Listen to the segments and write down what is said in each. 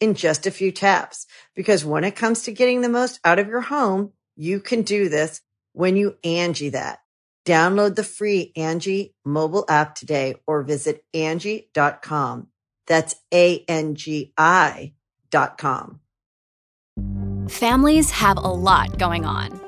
in just a few taps. Because when it comes to getting the most out of your home, you can do this when you Angi that. Download the free Angi mobile app today or visit Angi.com. That's A-N-G-I dot com. Families have a lot going on.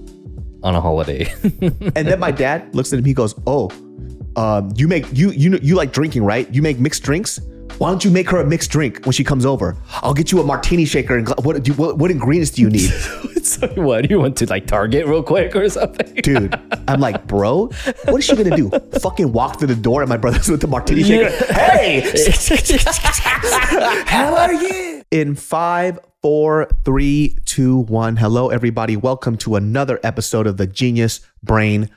on a holiday. And then my dad looks at him. He goes, "Oh, um, you make you you you like drinking, right? You make mixed drinks. Why don't you make her a mixed drink when she comes over? I'll get you a martini shaker. And gla- what do you, what, what ingredients do you need, so what? You went to like Target real quick or something? dude? I'm like, bro, what is she gonna do? Fucking walk through the door and my brother's with the martini shaker. Hey, how are you? In five, four, three, two, one. Hello, everybody. Welcome to another episode of the Genius Brain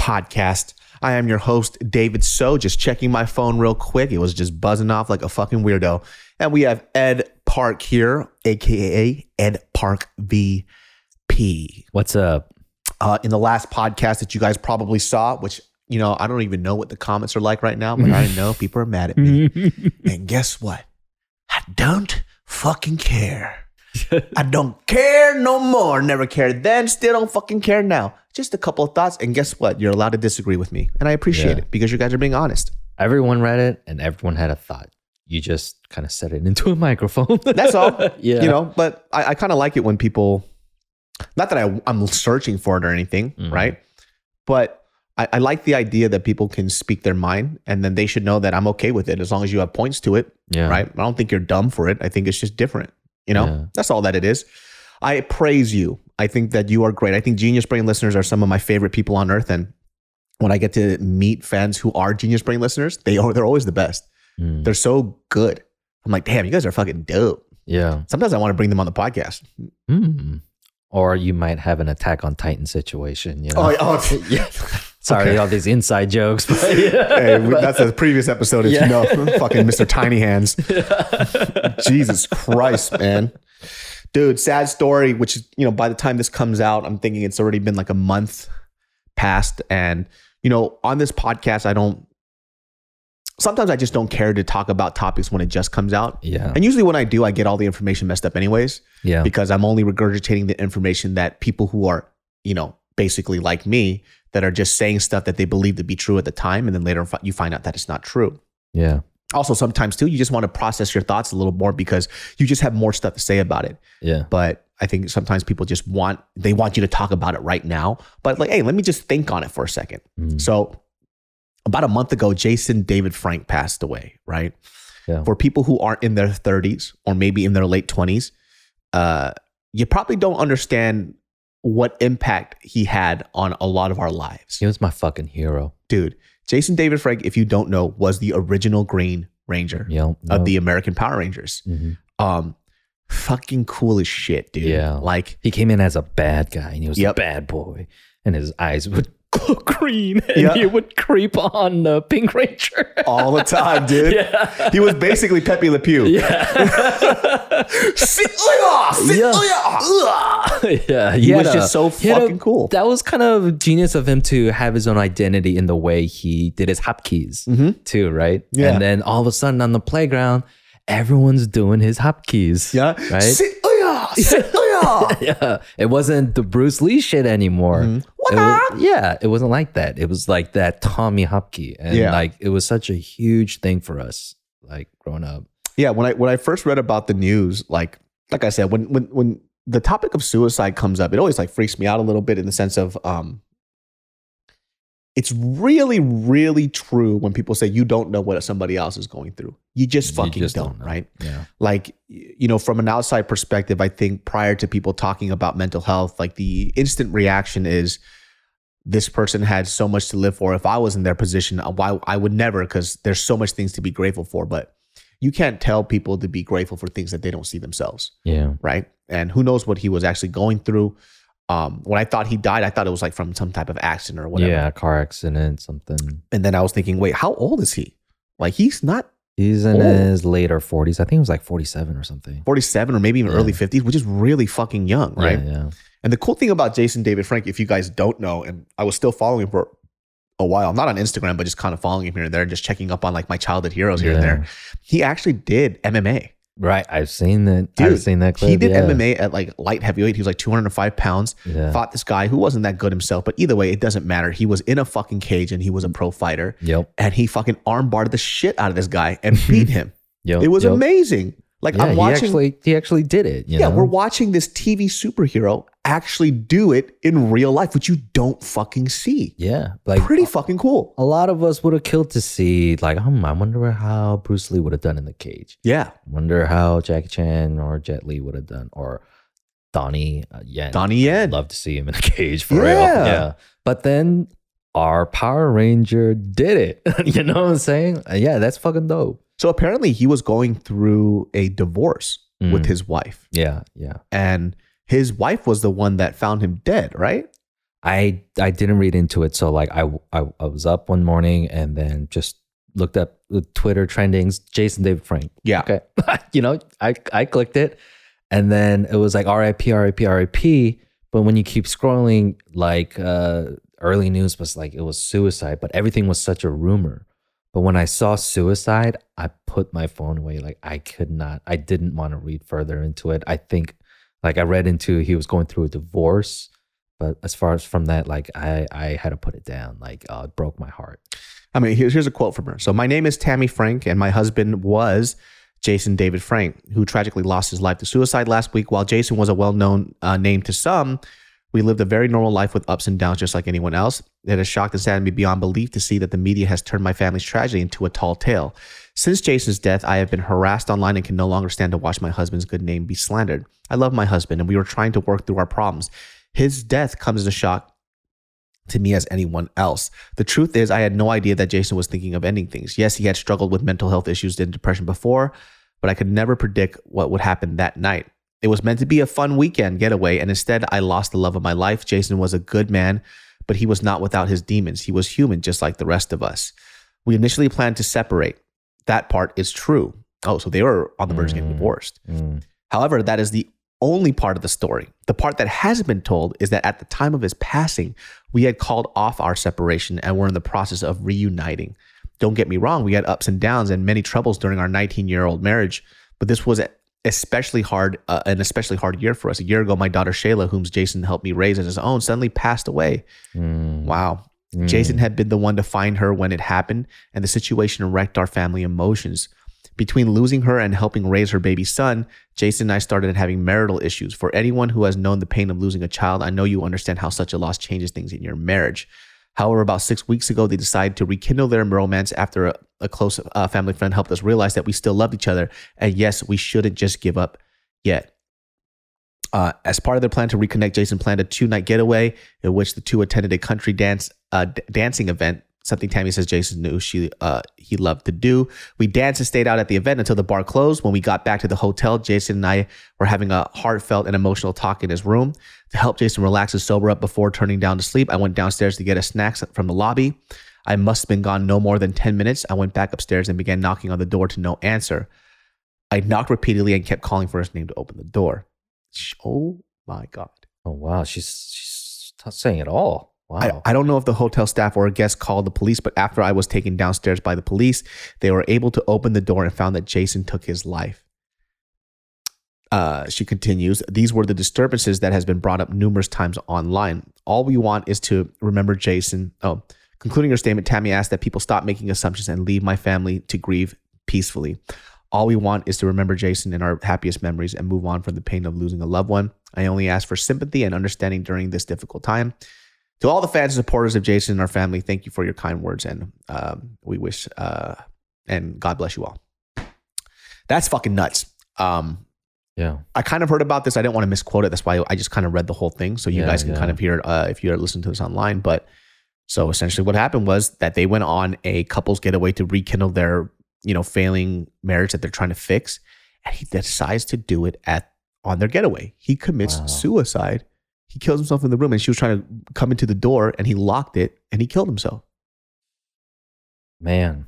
Podcast. I am your host, David So. Just checking my phone real quick. It was just buzzing off like a fucking weirdo. And we have Ed Park here, aka Ed Park VP. What's up? Uh, in the last podcast that you guys probably saw, which you know, I don't even know what the comments are like right now, but I know people are mad at me. and guess what? I don't fucking care. I don't care no more. Never cared then, still don't fucking care now. Just a couple of thoughts. And guess what? You're allowed to disagree with me. And I appreciate Yeah. it because you guys are being honest. Everyone read it and everyone had a thought. You just kind of set it into a microphone. That's all. yeah. You know, but I, I kind of like it when people, not that I, I'm searching for it or anything, Mhm. right? But I, I like the idea that people can speak their mind and then they should know that I'm okay with it as long as you have points to it. Yeah. right? I don't think you're dumb for it. I think it's just different. You know, Yeah. that's all that it is. I praise you. I think that you are great. I think Genius Brain listeners are some of my favorite people on earth. And when I get to meet fans who are Genius Brain listeners, they are they're always the best. Mm. They're so good. I'm like, damn, you guys are fucking dope. Yeah. Sometimes I want to bring them on the podcast. Mm. Or you might have an attack on Titan situation. You know? Oh, oh yeah. Sorry, Okay. all these inside jokes. But hey, that's a previous episode. If you know, fucking Mr. Tiny Hands. Jesus Christ, man. Dude, sad story, which you know, by the time this comes out, I'm thinking it's already been like a month past. And, you know, on this podcast, I don't, sometimes I just don't care to talk about topics when it just comes out. Yeah. And usually when I do, I get all the information messed up anyways, Yeah. because I'm only regurgitating the information that people who are, you know, basically like me, that are just saying stuff that they believe to be true at the time. And then later you find out that it's not true Yeah. also sometimes too you just want to process your thoughts a little more because you just have more stuff to say about it Yeah. but i think sometimes people just want they want you to talk about it right now but like hey let me just think on it for a second Mm. so about a month ago jason david frank passed away right Yeah. for people who aren't in their 30s or maybe in their late 20s uh, you probably don't understand what impact he had on a lot of our lives. He was my fucking hero. Dude, Jason David Frank, if you don't know, was the original Green Ranger Yep. of the American Power Rangers. Mhm. Um, fucking cool as shit, dude. Yeah. Like, He came in as a bad guy and he was Yep. a bad boy. And his eyes would green and Yeah. he would creep on the Pink Ranger. all the time, dude. Yeah. He was basically Pepe Le Pew. Yeah. Sit- yeah, sit- Yeah. He was just so fucking cool. That was kind of genius of him to have his own identity in the way he did his hopkeys Mhm. too, right? Yeah. And then all of a sudden on the playground, everyone's doing his hop keys. Yeah. Right? Sit- oh, yeah. Sit- oh, yeah. yeah, it wasn't the Bruce Lee shit anymore. Mm-hmm. It was- yeah, it wasn't like that. It was like that Tommy Hopkey, and Yeah. like it was such a huge thing for us, like growing up. Yeah, when I when I first read about the news, like like I said, when when when the topic of suicide comes up, it always like freaks me out a little bit in the sense of um it's really, really true when people say you don't know what somebody else is going through. You just You fucking just don't, know. right? Yeah, Like, you know, from an outside perspective, I think prior to people talking about mental health, like the instant reaction is this person had so much to live for. If I was in their position, uh, why I would never, because there's so much things to be grateful for. But you can't tell people to be grateful for things that they don't see themselves, yeah, right? And who knows what he was actually going through. Um, when I thought he died, I thought it was like from some type of accident or whatever. yeah. Car accident, something. And then I was thinking, wait, how old is he? Like he's not He's in Oh. his later forties. I think it was like forty-seven or something. 47 or maybe even Yeah. early 50s, which is really fucking young, right? Yeah, yeah. And the cool thing about Jason David Frank, if you guys don't know, and I was still following him for a while, not on Instagram, but just kind of following him here and there and just checking up on like my childhood heroes here and there. He actually did MMA. Right, I've seen that. Dude, I've seen that clip. he did yeah. MMA at like light heavyweight. He was like 205 pounds. Yeah. Fought this guy who wasn't that good himself, but either way, it doesn't matter. He was in a fucking cage and he was a pro fighter. Yep. And he fucking armbarred the shit out of this guy and beat him. Yep. It was yep. amazing. Like Yeah, I'm watching. He actually, he actually did it. you yeah, know? we're watching this TV superhero actually do it in real life, which you don't fucking see. Yeah, like Pretty fucking cool. a lot of us would have killed to see. Like, hmm, I wonder how Bruce Lee would have done in the cage. Yeah. Wonder how Jackie Chan or Jet Li would have done, or Donnie uh, Yen. Donnie Yen. Love to see him in a cage for real. Yeah. Yeah, but then our Power Ranger did it. you know what I'm saying? Uh, Yeah, that's fucking dope. So apparently he was going through a divorce with Mm. his wife, Yeah, yeah. and his wife was the one that found him dead, right? I I didn't read into it, so like I I, I was up one morning and then just looked up the Twitter trendings. Jason David Frank. Yeah. Okay, you know I I clicked it, and then it was like R.I.P. R.I.P. R.I.P. But when you keep scrolling, like uh, early news was like it was suicide, but everything was such a rumor. But when I saw suicide, I put my phone away. Like I could not, I didn't want to read further into it. I think, like I read into he was going through a divorce, but as far as from that, like I I had to put it down. Like uh, it broke my heart. I mean, here's, here's a quote from her. So, my name is Tammy Frank, and my husband was Jason David Frank, who tragically lost his life to suicide last week. While Jason was a well known uh, name to some, we lived a very normal life with ups and downs, just like anyone else. It has shocked and saddened me beyond belief to see that the media has turned my family's tragedy into a tall tale. Since Jason's death, I have been harassed online and can no longer stand to watch my husband's good name be slandered. I love my husband, and we were trying to work through our problems. His death comes as a shock to me as anyone else. The truth is, I had no idea that Jason was thinking of ending things. Yes, he had struggled with mental health issues and depression before, but I could never predict what would happen that night. It was meant to be a fun weekend getaway, and instead, I lost the love of my life. Jason was a good man, but he was not without his demons. He was human, just like the rest of us. We initially planned to separate. That part is true. Oh, so they were on the verge of getting Mm. divorced. Mm. However, that is the only part of the story. The part that hasn't been told is that at the time of his passing, we had called off our separation and were in the process of reuniting. Don't get me wrong, we had ups and downs and many troubles during our 19 year old marriage, but this was especially hard, uh, an especially hard year for us. A year ago, my daughter Shayla, whom Jason helped me raise as his own, suddenly passed away. Mm. Wow. Mm. Jason had been the one to find her when it happened, and the situation wrecked our family emotions. Between losing her and helping raise her baby son, Jason and I started having marital issues. For anyone who has known the pain of losing a child, I know you understand how such a loss changes things in your marriage. However, about six weeks ago, they decided to rekindle their romance after a, a close uh, family friend helped us realize that we still loved each other. And yes, we shouldn't just give up yet. Uh, as part of their plan to reconnect, Jason planned a two night getaway in which the two attended a country dance uh, d- dancing event. Something Tammy says Jason knew she uh, he loved to do. We danced and stayed out at the event until the bar closed. When we got back to the hotel, Jason and I were having a heartfelt and emotional talk in his room. To help Jason relax and sober up before turning down to sleep, I went downstairs to get a snack from the lobby. I must have been gone no more than 10 minutes. I went back upstairs and began knocking on the door to no answer. I knocked repeatedly and kept calling for his name to open the door. Oh my God. Oh wow, she's she's not saying it all. Wow. I, I don't know if the hotel staff or a guest called the police, but after I was taken downstairs by the police, they were able to open the door and found that Jason took his life. Uh, she continues, these were the disturbances that has been brought up numerous times online. All we want is to remember Jason. Oh, concluding her statement, Tammy asked that people stop making assumptions and leave my family to grieve peacefully. All we want is to remember Jason in our happiest memories and move on from the pain of losing a loved one. I only ask for sympathy and understanding during this difficult time. To all the fans and supporters of Jason and our family, thank you for your kind words, and um, we wish uh, and God bless you all. That's fucking nuts. Um, yeah. I kind of heard about this. I didn't want to misquote it. That's why I just kind of read the whole thing, so you Yeah, guys can yeah. kind of hear it uh, if you're listening to this online. But so essentially, what happened was that they went on a couple's getaway to rekindle their you know failing marriage that they're trying to fix, and he decides to do it at on their getaway. He commits Wow. suicide. He kills himself in the room, and she was trying to come into the door, and he locked it, and he killed himself. Man.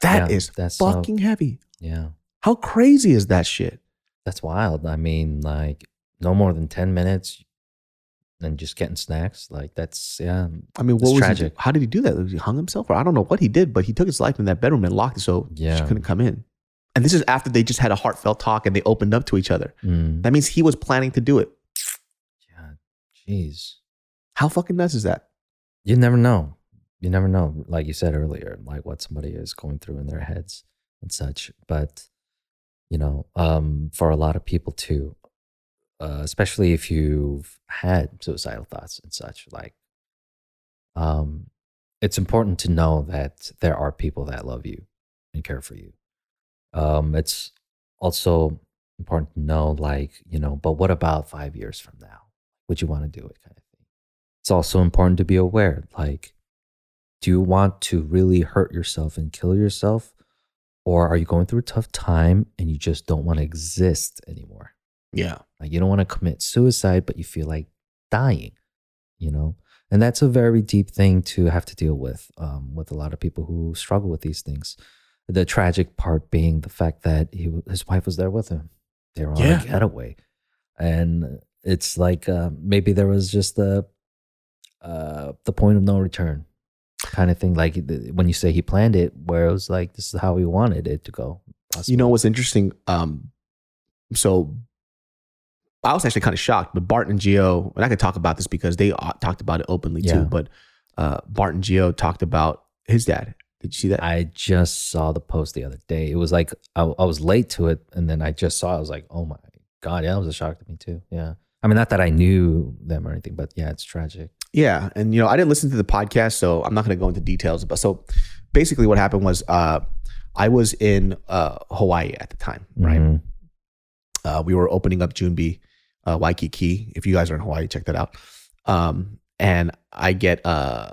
That Yeah, is that's so- fucking heavy. Yeah. How crazy is that shit? That's wild. I mean, like no more than 10 minutes and just getting snacks. Like that's yeah. I mean, what was tragic. How did he do that? He hung himself, or I don't know what he did, but he took his life in that bedroom and locked it so she couldn't come in. And this is after they just had a heartfelt talk and they opened up to each other. Mm, That means he was planning to do it. Jeez. How fucking nuts is that? You never know. You never know, like you said earlier, like what somebody is going through in their heads and such. But you know, um, for a lot of people too, uh, especially if you've had suicidal thoughts and such, like, um, it's important to know that there are people that love you and care for you. Um, it's also important to know, like, you know, but what about five years from now? Would you want to do it, kind of thing? It's also important to be aware, like, do you want to really hurt yourself and kill yourself? Or are you going through a tough time and you just don't want to exist anymore? Yeah. Like you don't want to commit suicide, but you feel like dying, you know? And that's a very deep thing to have to deal with, um, with a lot of people who struggle with these things. The tragic part being the fact that he, his wife was there with him. They were on Yeah. a getaway. And it's like uh, maybe there was just the, uh, the point of no return kind of thing. Like the- when you say he planned it, where it was like, this is how he wanted it to go. You know what's interesting? Um, so I was actually kind of shocked, but Bart and Geo, and I could talk about this because they uh, talked about it openly Yeah. too. But uh, Bart and Geo talked about his dad. Did you see that? I just saw the post the other day. It was like I, I was late to it, and then I just saw. it. I was like, "Oh my god!" Yeah, it was a shock to me too. Yeah, I mean, not that I knew them or anything, but yeah, it's tragic. Yeah, and you know, I didn't listen to the podcast, so I'm not going to go into details. But so basically, what happened was, uh, I was in uh, Hawaii at the time, right? Mhm. Uh, we were opening up Junbi, uh, Waikiki. If you guys are in Hawaii, check that out. Um, and I get uh,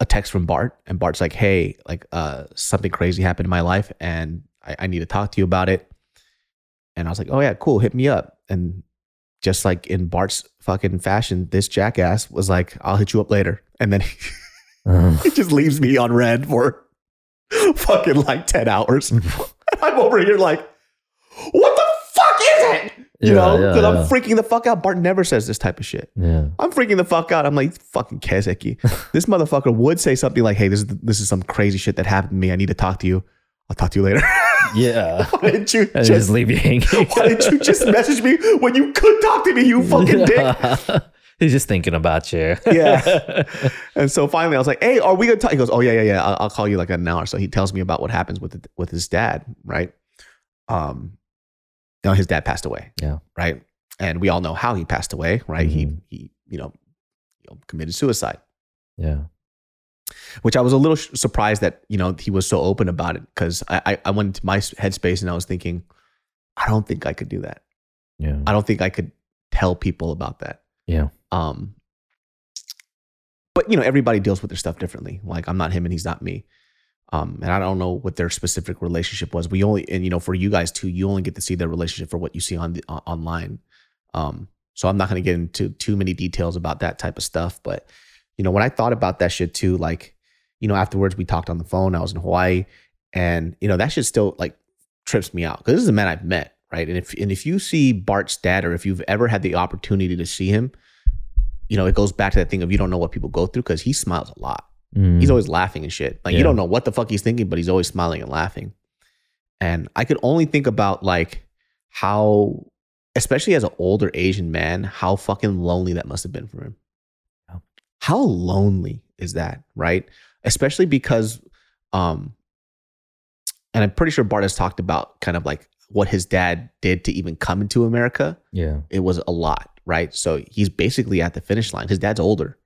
a text from Bart, and Bart's like, "Hey, like uh, something crazy happened in my life, and I, I need to talk to you about it." And I was like, "Oh yeah, cool, hit me up." And just like in Bart's fucking fashion, this jackass was like, "I'll hit you up later," and then Uh, he just leaves me on read for fucking like ten hours. I'm over here like, what the fuck is it? You Yeah, know, yeah, because I'm yeah. freaking the fuck out. Bart never says this type of shit. yeah, I'm freaking the fuck out. I'm like, fucking Kezeki. this motherfucker would say something like, hey, this is this is some crazy shit that happened to me. I need to talk to you. I'll talk to you later. yeah. why didn't you And just, just leave you hanging. why didn't you just message me when you could talk to me, you fucking dick? He's just thinking about you. Yeah. And so finally, I was like, "Hey, are we gonna talk?" He goes, "Oh yeah, yeah, yeah. I'll, I'll call you like an hour." So he tells me about what happens with the, with his dad, right? Um, no, his dad passed away. Yeah. Right. And we all know how he passed away, right? Mhm. He he, you know, you know, committed suicide, yeah. Which I was a little surprised that you know he was so open about it because I, I went into my headspace and I was thinking, I don't think I could do that. Yeah. I don't think I could tell people about that. Yeah. Um, but you know, everybody deals with their stuff differently. Like I'm not him and he's not me. Um, and I don't know what their specific relationship was. We only, and you know, for you guys too, you only get to see their relationship for what you see on the online. Um, so I'm not going to get into too many details about that type of stuff. But you know, when I thought about that shit too, like, you know, afterwards we talked on the phone. I was in Hawaii, and you know, that shit still like trips me out because this is a man I've met, right? And if and if you see Bart's dad, or if you've ever had the opportunity to see him, you know, it goes back to that thing of you don't know what people go through because he smiles a lot. Mm. He's always laughing and shit. Like Yeah. you don't know what the fuck he's thinking, but he's always smiling and laughing. And I could only think about like how, especially as an older Asian man, how fucking lonely that must have been for him. How lonely is that, right? Especially because, um, and I'm pretty sure Bart has talked about kind of like what his dad did to even come into America yeah. it was a lot, right? So he's basically at the finish line. His dad's older,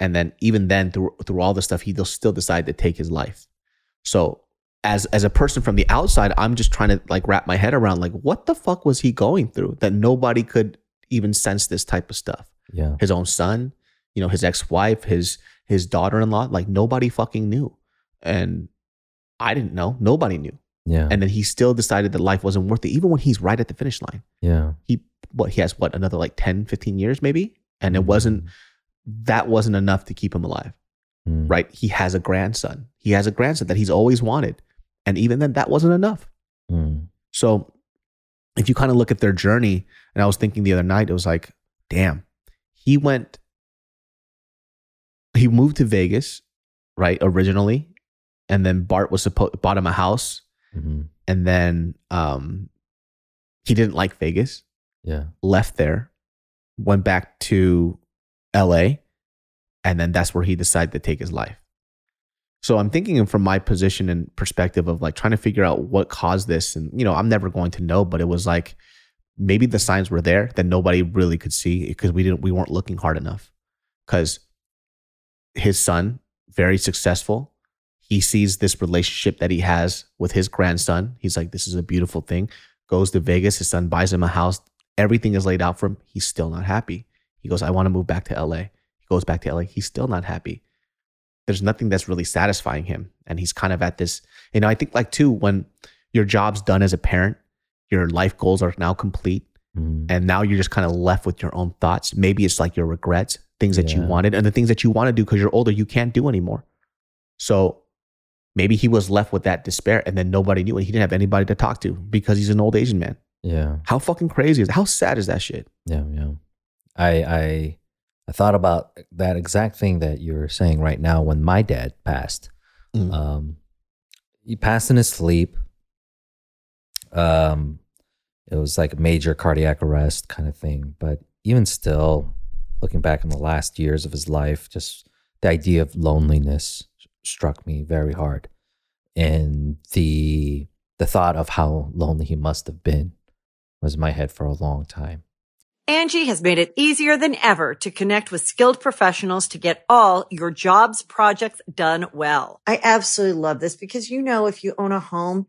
and then even then, through through all the stuff, he will still decide to take his life. So as as a person from the outside, I'm just trying to like wrap my head around like what the fuck was he going through that nobody could even sense this type of stuff. Yeah. His own son, you know, his ex wife, his his daughter in law, like nobody fucking knew, and I didn't know. Nobody knew, Yeah. and then he still decided that life wasn't worth it, even when he's right at the finish line yeah. he what he has what another like 10 15 years maybe and it Mm. wasn't that wasn't enough to keep him alive Mm. right he has a grandson he has a grandson that he's always wanted and even then that wasn't enough Mm. so if you kind of look at their journey and i was thinking the other night it was like damn he went he moved to vegas right originally and then bart was supposed bought him a house Mhm. and then um he didn't like vegas Yeah. left there, went back to LA, and then that's where he decided to take his life. So I'm thinking from my position and perspective of like trying to figure out what caused this. And, you know, I'm never going to know, but it was like maybe the signs were there that nobody really could see because we didn't, we weren't looking hard enough. Because his son, very successful, he sees this relationship that he has with his grandson. He's like, this is a beautiful thing. Goes to Vegas, his son buys him a house, everything is laid out for him. He's still not happy. He goes, I want to move back to LA. He goes back to LA. He's still not happy. There's nothing that's really satisfying him. And he's kind of at this, you know, I think like too, when your job's done as a parent, your life goals are now complete. Mm. And now you're just kind of left with your own thoughts. Maybe it's like your regrets, things that you wanted, and the things that you want to do because you're older, you can't do anymore. So maybe he was left with that despair and then nobody knew and he didn't have anybody to talk to because he's an old Asian man. Yeah. How fucking crazy is How sad is that shit? Yeah, yeah. I I I thought about that exact thing that you're saying right now when my dad passed. Mm. Um he passed in his sleep. Um it was like a major cardiac arrest kind of thing, but even still looking back in the last years of his life, just the idea of loneliness struck me very hard. And the the thought of how lonely he must have been was in my head for a long time. Angi has made it easier than ever to connect with skilled professionals to get all your jobs projects done well. I absolutely love this because, you know, if you own a home,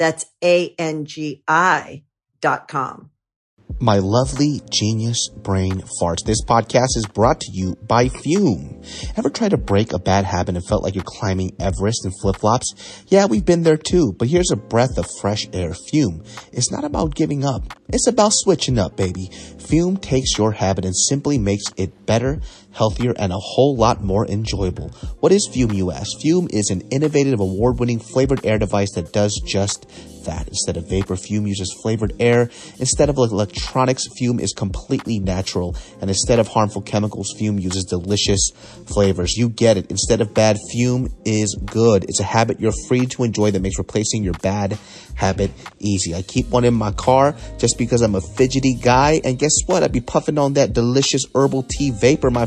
That's A-N-G-I dot com. my lovely genius brain farts. This podcast is brought to you by Fume. Ever tried to break a bad habit and felt like you're climbing Everest in flip flops? Yeah, we've been there too, but here's a breath of fresh air. Fume. It's not about giving up. It's about switching up, baby. Fume takes your habit and simply makes it better, healthier, and a whole lot more enjoyable. What is Fume, you ask? Fume is an innovative, award winning flavored air device that does just that. Instead of vapor, Fume uses flavored air. Instead of electronics, Fume is completely natural. And instead of harmful chemicals, Fume uses delicious flavors. You get it. Instead of bad, Fume is good. It's a habit you're free to enjoy that makes replacing your bad habit easy. I keep one in my car just because I'm a fidgety guy. And guess what? I'd be puffing on that delicious herbal tea vapor, my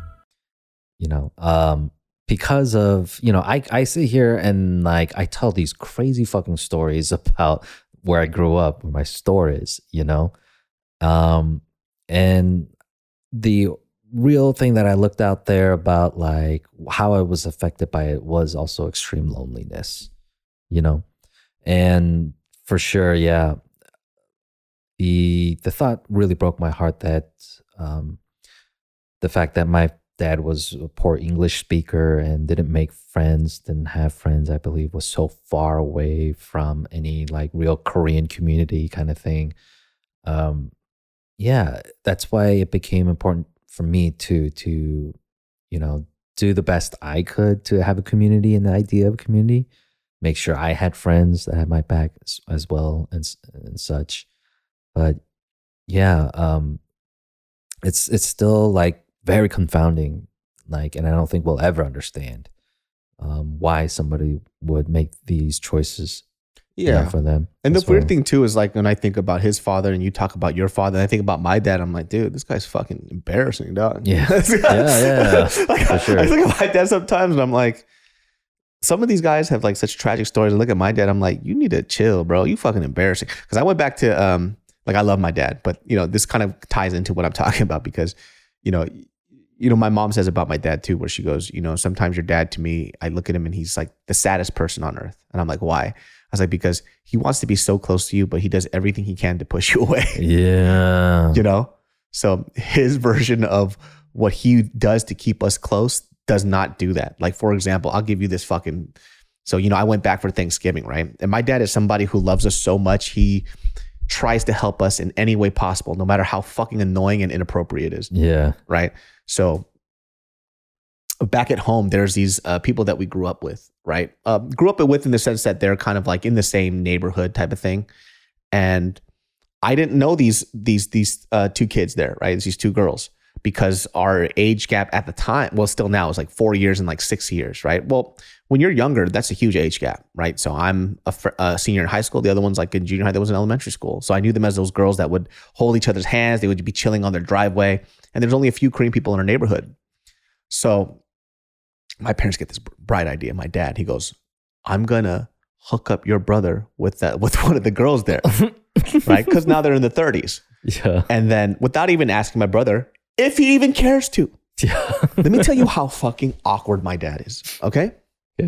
You know um because of you know i i sit here and like i tell these crazy fucking stories about where i grew up where my store is you know? Um and the real thing that i looked out there about like how i was affected by it was also extreme loneliness you know? And for sure yeah the the thought really broke my heart that um the fact that my dad was a poor English speaker and didn't make friends, didn't have friends, I believe, was so far away from any like real Korean community kind of thing. Um, yeah, that's why it became important for me to to you know do the best I could to have a community and the idea of community. Make sure I had friends that had my back as, as well and and such. But yeah, um, it's it's still like very confounding like and i don't think we'll ever understand um, why somebody would make these choices you know, Yeah. for them And the weird thing too is like when I think about his father and you talk about your father, and I think about my dad. I'm like, dude, this guy's fucking embarrassing, dog. Yeah. Yeah, yeah, like, for sure. I think of my dad sometimes, and I'm like, some of these guys have like such tragic stories. I look at my dad, I'm like, you need to chill, bro. You fucking embarrassing. Because I went back to um, like I love my dad, but you know this kind of ties into what I'm talking about because, you know, you know my mom says about my dad too, where she goes, you know, sometimes your dad to me, I look at him and he's like the saddest person on earth, and I'm like, why? I was like, because he wants to be so close to you, but he does everything he can to push you away. yeah you know? So his version of what he does to keep us close does not do that. Like, for example, I'll give you this fucking. So, you know, I went back for Thanksgiving, right? And my dad is somebody who loves us so much. He tries to help us in any way possible, no matter how fucking annoying and inappropriate it is yeah right? So back at home, there's these uh, people that we grew up with, right? Uh, grew up with in the sense that they're kind of like in the same neighborhood type of thing, and I didn't know these these these uh, two kids there, right? It's these two girls because our age gap at the time, well, still now is like four years and like six years, right? Well, when you're younger, that's a huge age gap, right? So I'm a, fr- a senior in high school. The other one's like in junior high. That was in elementary school. So I knew them as those girls that would hold each other's hands. They would be chilling on their driveway. And there's only a few Korean people in our neighborhood. So my parents get this bright idea. My dad, he goes, I'm going to hook up your brother with that, with one of the girls there, right? Because now they're in the 30s. yeah And then without even asking my brother if he even cares to, yeah let me tell you how fucking awkward my dad is. Okay.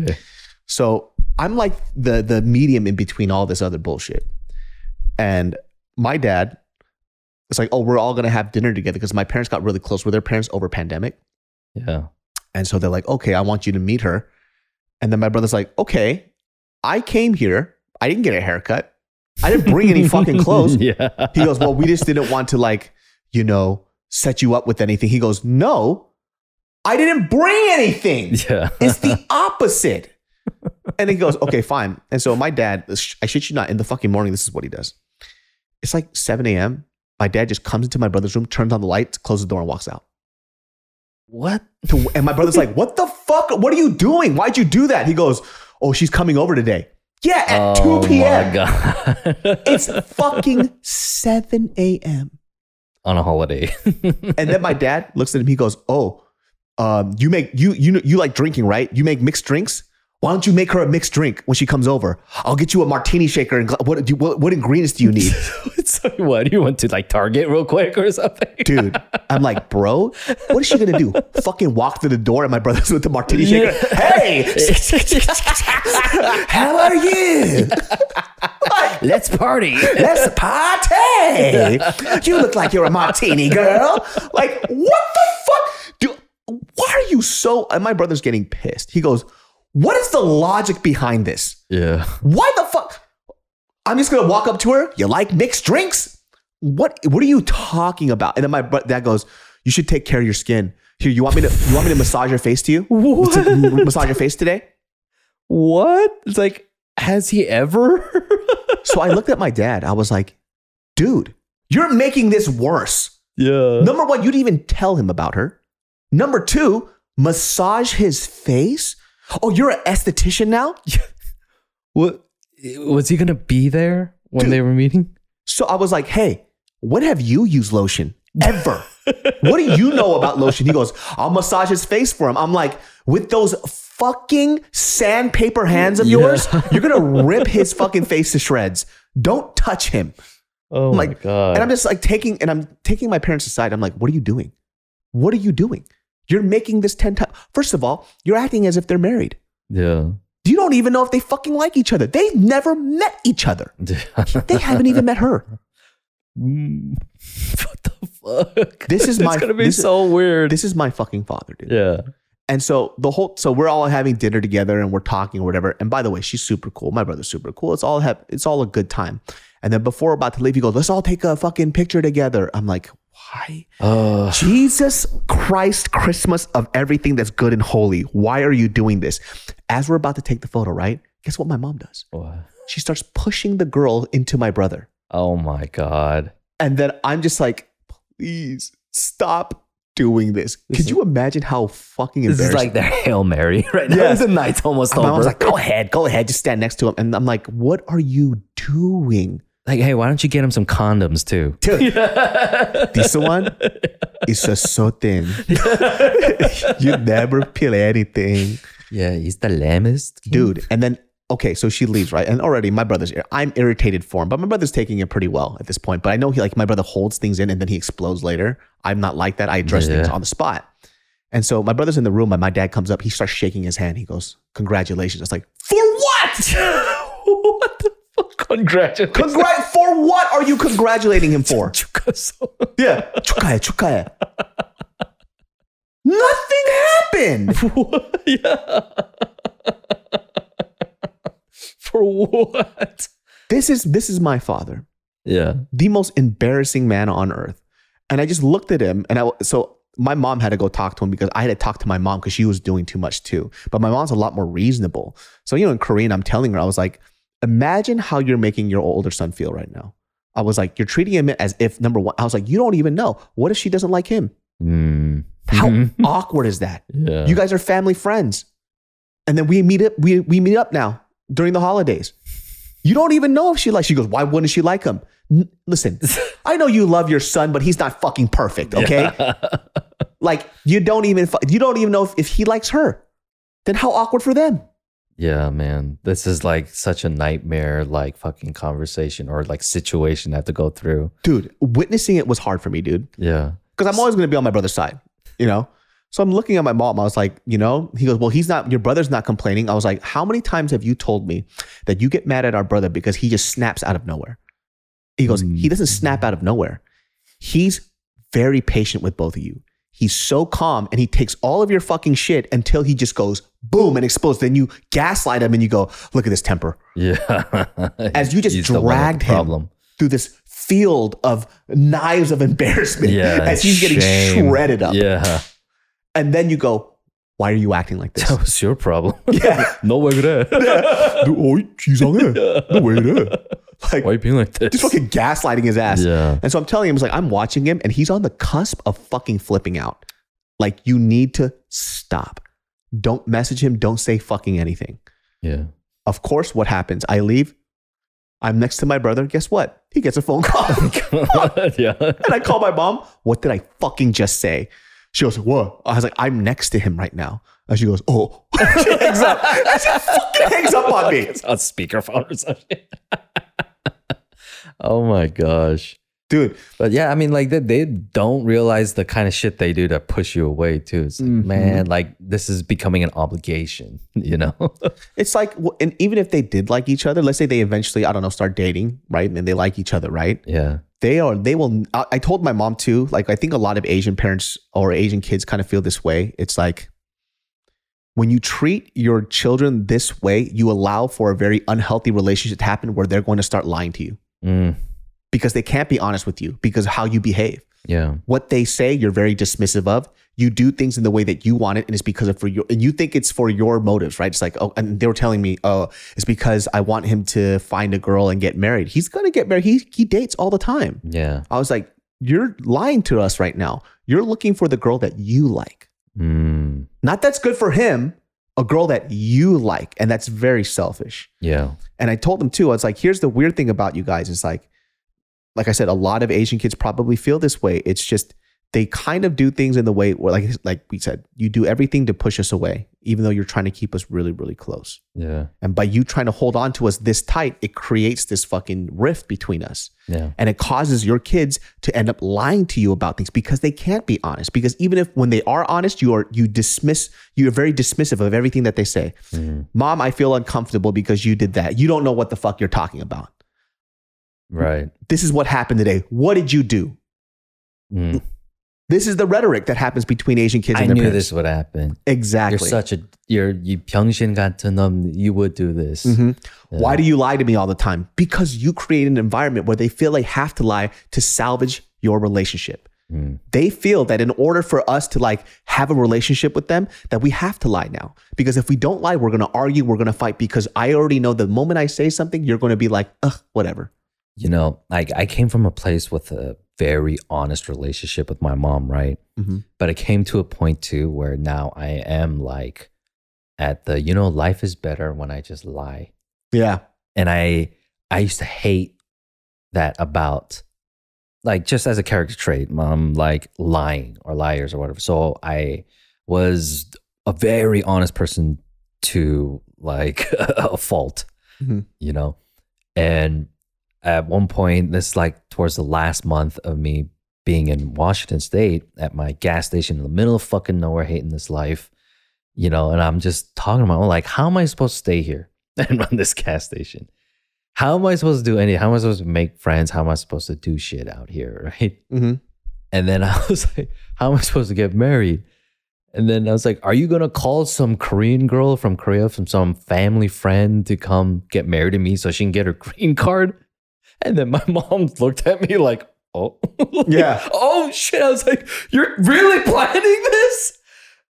Okay. So I'm like the the medium in between all this other bullshit. And my dad it's like, oh, we're all gonna have dinner together because my parents got really close with their parents over pandemic. yeah And so they're like, okay, I want you to meet her. And then my brother's like, okay, I came here. I didn't get a haircut. I didn't bring any fucking clothes. yeah He goes, Well, we just didn't want to like, you know, set you up with anything. He goes, No, I didn't bring anything. Yeah. It's the opposite. And he goes, okay, fine. And so my dad, I shit you not, in the fucking morning, this is what he does. It's like 7 a.m. My dad just comes into my brother's room, turns on the lights, closes the door, and walks out. What? And my brother's like, what the fuck? What are you doing? Why'd you do that? He goes, oh, she's coming over today. Yeah, at oh 2 p.m. my god. It's fucking 7 a.m. on a holiday. And then my dad looks at him. He goes, "Oh, um, you make you you you like drinking, right? You make mixed drinks. Why don't you make her a mixed drink when she comes over? I'll get you a martini shaker. And what do you, what, what ingredients do you need, like, what? You went to like Target real quick or something? dude? I'm like, bro, what is she gonna do? Fucking walk through the door, and my brother's with the martini shaker. Hey, how are you? Let's party. Let's party. You look like you're a martini girl. Like, what the fuck? Dude, why are you so. And my brother's getting pissed. He goes, What is the logic behind this? Yeah. Why the fuck? I'm just gonna walk up to her. You like mixed drinks? What What are you talking about? And then my dad goes, You should take care of your skin. Here, you want me to you want me to massage your face to you? What? To- massage your face today? What? It's like, has he ever? So I looked at my dad. I was like, dude, you're making this worse. yeah. Number one, you didn't even tell him about her. Number two, massage his face. Oh, you're an esthetician now? What? Was he gonna be there when Dude. they were meeting? So I was like, hey, when have you used lotion? Ever? what do you know about lotion? He goes, I'll massage his face for him. I'm like, with those fucking sandpaper hands of Yeah. yours, you're gonna rip his fucking face to shreds. Don't touch him. Oh I'm my like, god. And I'm just like taking, and I'm taking my parents aside. I'm like, what are you doing? What are you doing? You're making this 10 times. First of all, you're acting as if they're married. yeah. You don't even know if they fucking like each other. They've never met each other. They haven't even met her. Mm. what the fuck? This is my. it's gonna be is- so weird. This is my fucking father, dude. yeah. And so the whole, so we're all having dinner together and we're talking or whatever. And by the way, she's super cool. My brother's super cool. It's all have, it's all a good time. And then before we're about to leave, he goes, let's all take a fucking picture together. I'm like, why? Oh. Jesus Christ, Christmas of everything that's good and holy. Why are you doing this? As we're about to take the photo, right? Guess what my mom does? She starts pushing the girl into my brother. Oh my god. And then I'm just like, please stop doing this. Could you imagine how fucking embarrassing? This is like their Hail Mary right now. Yes. The night's almost my over. I was like, go ahead, go ahead, just stand next to him. And I'm like, what are you doing? Like, hey, why don't you get him some condoms too? Dude, this one is just so thin. you never peel anything. Yeah, he's the lamest. dude. And then okay, so she leaves, right? And already my brother's I'm irritated for him, but my brother's taking it pretty well at this point. But I know he like my brother holds things in and then he explodes later. I'm not like that. I address things on the spot. And so my brother's in the room, and my dad comes up. He starts shaking his hand. He goes, "Congratulations!" It's like, for what? what the? Congratulations. Congrat for what are you congratulating him for? yeah, 축하해, 축하해. Nothing happened. yeah. For what? This is this is my father. Yeah. the most embarrassing man on earth. And I just looked at him and I so my mom had to go talk to him because I had to talk to my mom because she was doing too much too. But my mom's a lot more reasonable. So, you know, in Korean, I'm telling her, I was like, imagine how you're making your older son feel right now. I was like, you're treating him as if number one, I was like, you don't even know. What if she doesn't like him? Mm. How awkward is that? Yeah. You guys are family friends. And then we meet up, we, we meet up now during the holidays. You don't even know if she likes. She goes, why wouldn't she like him? N- Listen, I know you love your son, but he's not fucking perfect. Okay, like you don't even fu- you don't even know if, if he likes her. Then how awkward for them. Yeah, man. This is like such a nightmare, like fucking conversation or like situation I have to go through. dude. Witnessing it was hard for me, dude, Yeah. because I'm always going to be on my brother's side, you know. So I'm looking at my mom. I was like, you know, he goes, well, he's not. Your brother's not complaining. I was like, how many times have you told me that you get mad at our brother because he just snaps out of nowhere? He goes, he doesn't snap mm. out of nowhere. He's very patient with both of you. He's so calm and he takes all of your fucking shit until he just goes boom and explodes. Then you gaslight him and you go, look at this temper. Yeah. As you just He's the one with the dragged him problem. through this field of knives of embarrassment Yeah. as he's getting shame. shredded up. Yeah. And then you go, why are you acting like this? That was your problem. yeah. no way 그래. 너, 어이, 이상해. 너왜 이래? Like, Why are you being like this? just fucking gaslighting his ass. Yeah. And so I'm telling him, it's like, I'm watching him and he's on the cusp of fucking flipping out. Like, you need to stop. Don't message him. Don't say fucking anything. Yeah. Of course, what happens? I leave. I'm next to my brother. Guess what? He gets a phone call. yeah. and I call my mom. What did I fucking just say? She goes, What? I was like, I'm next to him right now. And she goes, Oh. she hangs up. She fucking hangs up on me. It's on speakerphone or something. Oh my gosh. Dude, But yeah, I mean, like they, they don't realize the kind of shit they do to push you away too. It's like, Mhm. man, like this is becoming an obligation, you know? it's like, w- and even if they did like each other, let's say they eventually, I don't know, start dating, right? And they like each other, right? yeah. They are, they will. I, I told my mom too, like, I think a lot of Asian parents or Asian kids kind of feel this way. It's like, when you treat your children this way, you allow for a very unhealthy relationship to happen where they're going to start lying to you Mm, because they can't be honest with you because how you behave. yeah. What they say, you're very dismissive of. You do things in the way that you want it, and it's because of for your, and you think it's for your motives, right? It's like, oh, and they were telling me, oh, it's because I want him to find a girl and get married. He's gonna get married. He he dates all the time. Yeah. I was like, you're lying to us right now. You're looking for the girl that you like. Mm, Not that's good for him, a girl that you like. And that's very selfish. yeah. And I told them too, I was like, here's the weird thing about you guys. It's like, like I said, a lot of Asian kids probably feel this way. It's just they kind of do things in the way where, like, like we said, you do everything to push us away, even though you're trying to keep us really, really close. Yeah. And by you trying to hold on to us this tight, it creates this fucking rift between us. Yeah. And it causes your kids to end up lying to you about things because they can't be honest. Because even if when they are honest, you are you dismiss you're very dismissive of everything that they say. Mm, Mom, I feel uncomfortable because you did that. You don't know what the fuck you're talking about. right. This is what happened today. What did you do? Mm. This is the rhetoric that happens between Asian kids. I and their knew parents. this would happen. Exactly. You're such a you're you Pyeongshin got. You would do this. Mm-hmm. Yeah. Why do you lie to me all the time? Because you create an environment where they feel they have to lie to salvage your relationship. Mm. They feel that in order for us to like have a relationship with them, that we have to lie now. Because if we don't lie, we're gonna argue, we're gonna fight. Because I already know the moment I say something, you're gonna be like, ugh, whatever. You know, like I came from a place with a very honest relationship with my mom, right? Mhm. But it came to a point too where now I am like at the, you know, life is better when I just lie. Yeah. And I I used to hate that about like just as a character trait, mom like lying or liars or whatever. So I was a very honest person to like a fault, Mhm. you know. And at one point, this like towards the last month of me being in Washington State at my gas station in the middle of fucking nowhere, hating this life, you know. And I'm just talking to my about like, how am I supposed to stay here and run this gas station? How am I supposed to do any? How am I supposed to make friends? How am I supposed to do shit out here, right? Mm-hmm. And then I was like, how am I supposed to get married? And then I was like, are you going to call some Korean girl from Korea, from some family friend to come get married to me so she can get her green card? And then my mom looked at me like, oh, Yeah. oh shit. I was like, you're really planning this?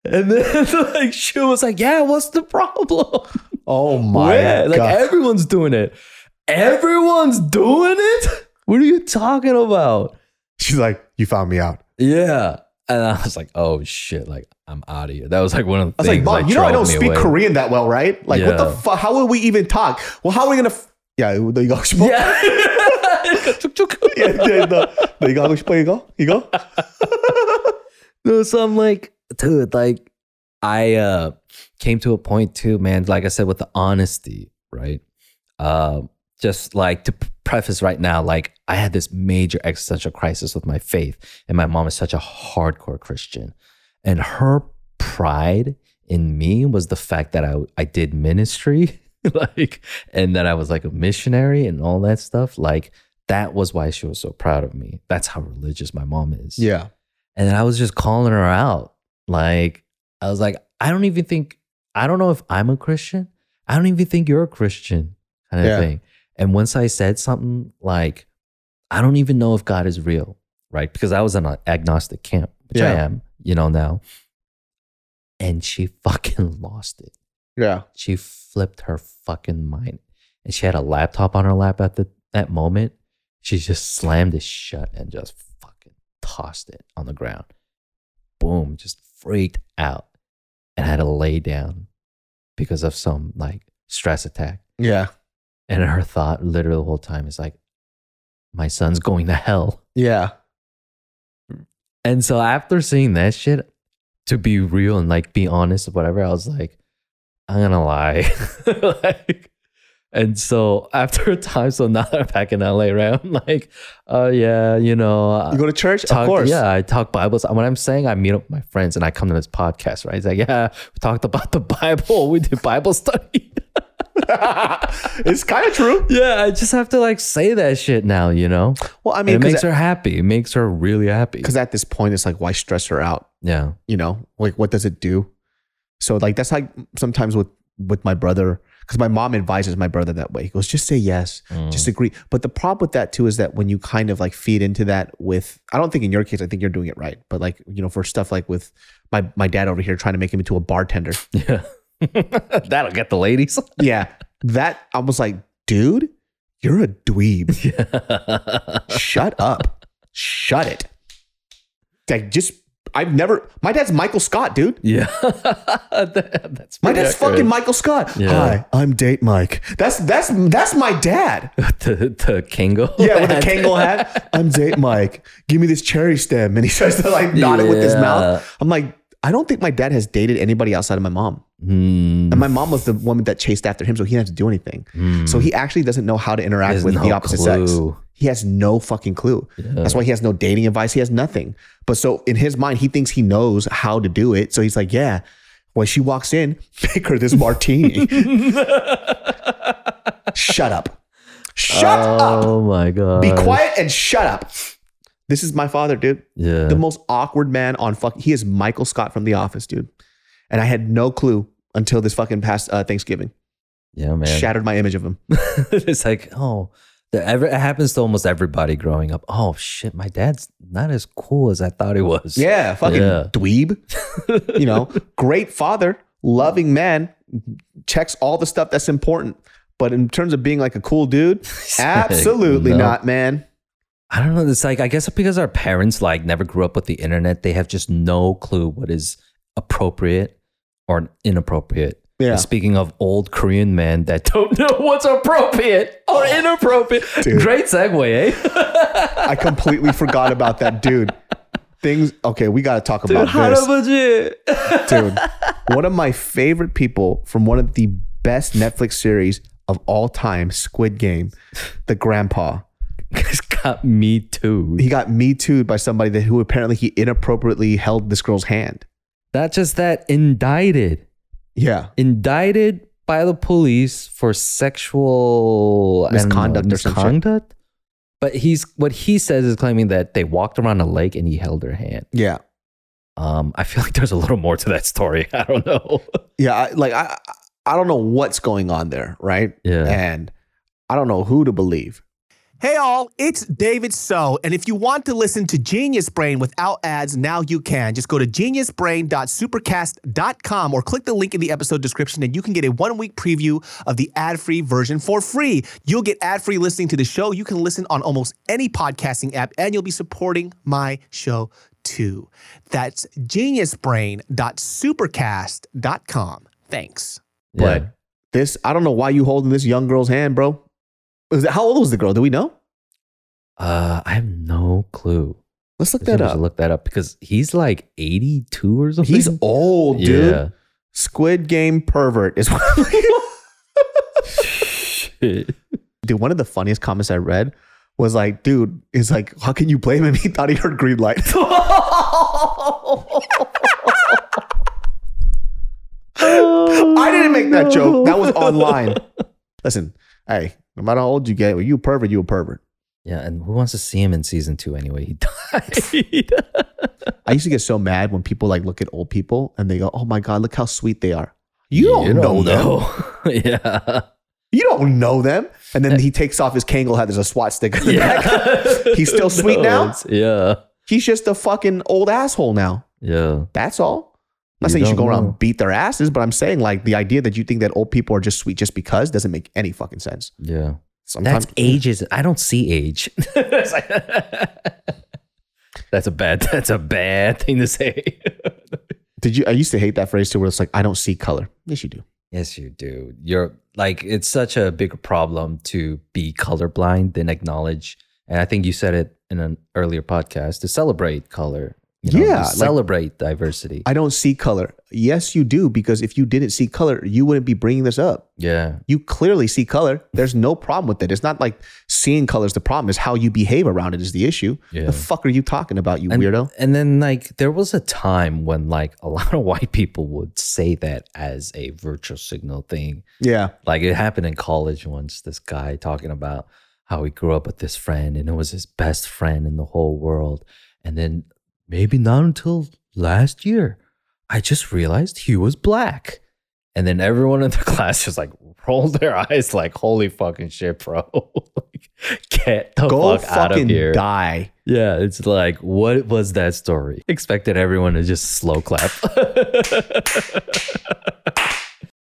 And then like she was like, yeah, what's the problem? Oh my Where? Like god. everyone's doing it. Everyone's doing it? What are you talking about? She's like, you found me out. Yeah. And I was like, oh shit, like I'm out of here. That was like one of the things. I was like, Mom, like, you know I don't speak away. Korean that well, right? Like, what the fuck? How will we even talk? Well, how are we gonna? F- yeah, there you go. Yeah. Tuk, tuk. yeah, yeah, no, no, 이거 하고 싶어 이거 이거. no, so I'm like, dude, like I uh came to a point too, man. Like I said, with the honesty, right? Um, just like to p- preface right now, like I had this major existential crisis with my faith, and my mom is such a hardcore Christian, and her pride in me was the fact that I I did ministry, like, and that I was like a missionary and all that stuff. Like that was why she was so proud of me. That's how religious my mom is. Yeah, And then I was just calling her out. Like, I was like, I don't even think, I don't know if I'm a Christian. I don't even think you're a Christian, kind of Yeah. thing. And once I said something like, I don't even know if God is real, right? Because I was in an agnostic camp, which I am, you know, now. and she fucking lost it. Yeah. She flipped her fucking mind. And she had a laptop on her lap at the that moment. She just slammed it shut and just fucking tossed it on the ground. Boom, just freaked out and had to lay down because of some like stress attack. Yeah. And her thought literally the whole time is like, my son's going to hell. Yeah. And so after seeing that shit, to be real and like be honest whatever, I was like, I'm gonna lie. like, and so after a time, so now that I'm back in LA, right? I'm like, oh yeah, you know, uh, You go to church? talk, of course. Yeah, I talk Bibles. When I'm saying I meet up with my friends and I come to this podcast, right? It's like, yeah, we talked about the Bible. We did Bible study. it's kind of true. yeah, I just have to like say that shit now, you know? Well, I And mean, it makes her happy. It makes her really happy. Because at this point, it's like, why stress her out? Yeah. You know, like what does it do? So like that's like sometimes with with my brother, because my mom advises my brother that way. He goes, just say yes, Mm. just agree. But the problem with that too is that when you kind of like feed into that with, I don't think in your case, I think you're doing it right. But like you know, for stuff like with my my dad over here trying to make him into a bartender, Yeah. That'll get the ladies. yeah, that I was like, dude, you're a dweeb. Shut up. Shut it. Like just I've never my dad's Michael Scott, dude. Yeah. That- that's My dad's accurate. fucking Michael Scott. Yeah. Hi, I'm Date Mike. That's that's that's my dad. the, the Kango. Yeah, with hat. Kangol hat. I'm Date Mike. Give me this cherry stem. And he tries to like nod it with his mouth. I'm like, I don't think my dad has dated anybody outside of my mom. Hmm. And my mom was the woman that chased after him, so he didn't have to do anything. So he actually doesn't know how to interact with the no opposite sex. He has no fucking clue. That's why he has no dating advice. He has nothing. But so in his mind, he thinks he knows how to do it. So he's like, yeah. When she walks in, make her this martini. shut up. Shut up. Oh my god. Be quiet and shut up. This is my father, dude. Yeah. The most awkward man on fuck. He is Michael Scott from The Office, dude. And I had no clue until this fucking past uh, Thanksgiving. yeah, man. Shattered my image of him. it's like, oh, the, ever, it happens to almost everybody growing up. Oh shit, my dad's not as cool as I thought he was. Yeah, fucking Yeah. dweeb. you know, great father, loving man, checks all the stuff that's important. But in terms of being like a cool dude, absolutely no. not, man. I don't know. It's like I guess because our parents like never grew up with the internet, they have just no clue what is appropriate or inappropriate. Yeah. And speaking of old Korean men that don't know what's appropriate or inappropriate, Dude. great segue, eh? I completely forgot about that dude. Things okay, we gotta talk about this. Dude, one of my favorite people from one of the best Netflix series of all time, Squid Game, the grandpa. Got me too. He got me too by somebody that who apparently he inappropriately held this girl's hand. Not just that, indicted. Yeah. Indicted by the police for sexual don't know, Misconduct or misconduct. But he's what he says is claiming that they walked around a lake and he held her hand. Yeah. Um, I feel like there's a little more to that story. I don't know. Yeah. I, like I I don't know what's going on there, right? Yeah. And I don't know who to believe. Hey all, it's David So, and if you want to listen to Genius Brain without ads, now you can. Just go to geniusbrain.supercast.com or click the link in the episode description and you can get a one-week preview of the ad-free version for free. You'll get ad-free listening to the show. You can listen on almost any podcasting app and you'll be supporting my show too. That's geniusbrain.supercast.com. Thanks. But this, I don't know why you holding this young girl's hand, bro. Was it, how old was the girl? Do we know? uh, I have no clue. Let's look I that up. Look that up because he's like 82 or something. He's old, dude. Yeah. Squid Game pervert is what. Shit. dude, one of the funniest comments I read was like, dude, is like, how can you blame him? He thought he heard green light. I didn't make that joke. That was online. Listen, hey, no matter how old you get, you a pervert, you a pervert. Yeah, and who wants to see him in season two anyway? He died. I used to get so mad when people like look at old people and they go, "Oh my god, look how sweet they are." You don't, know, them. yeah. You don't know them. And then eh. he takes off his Kangol hat. There's a SWAT stick. on the back. He's still sweet now? Yeah. He's just a fucking old asshole now. Yeah. That's all. I'm not You saying you should go around know. and beat their asses, but I'm saying like the idea that you think that old people are just sweet just because doesn't make any fucking sense. Yeah. Sometimes That's ages. I don't see age. It's like- that's a bad. That's a bad thing to say. Did you? I used to hate that phrase too, where it's like I don't see color. Yes, you do. yes, you do. You're like it's such a big problem to be colorblind than acknowledge. And I think you said it in an earlier podcast to celebrate color. You know, Yeah, to like- celebrate diversity. I don't see color. Yes, you do, because if you didn't see color, you wouldn't be bringing this up. yeah, You clearly see color. There's no problem with it. It's not like seeing color is the problem. It's how you behave around it is the issue. Yeah. The fuck are you talking about, you and, weirdo? And then like there was a time when like a lot of white people would say that as a virtual signal thing. Yeah. Like it happened in college once. This guy talking about how he grew up with this friend and it was his best friend in the whole world. And then maybe not until last year, I just realized he was black. And then everyone in the class just like rolled their eyes, like, "Holy fucking shit, bro! Like, Get the Go fuck out of here!" die. Yeah, it's like, what was that story? Expected everyone to just slow clap.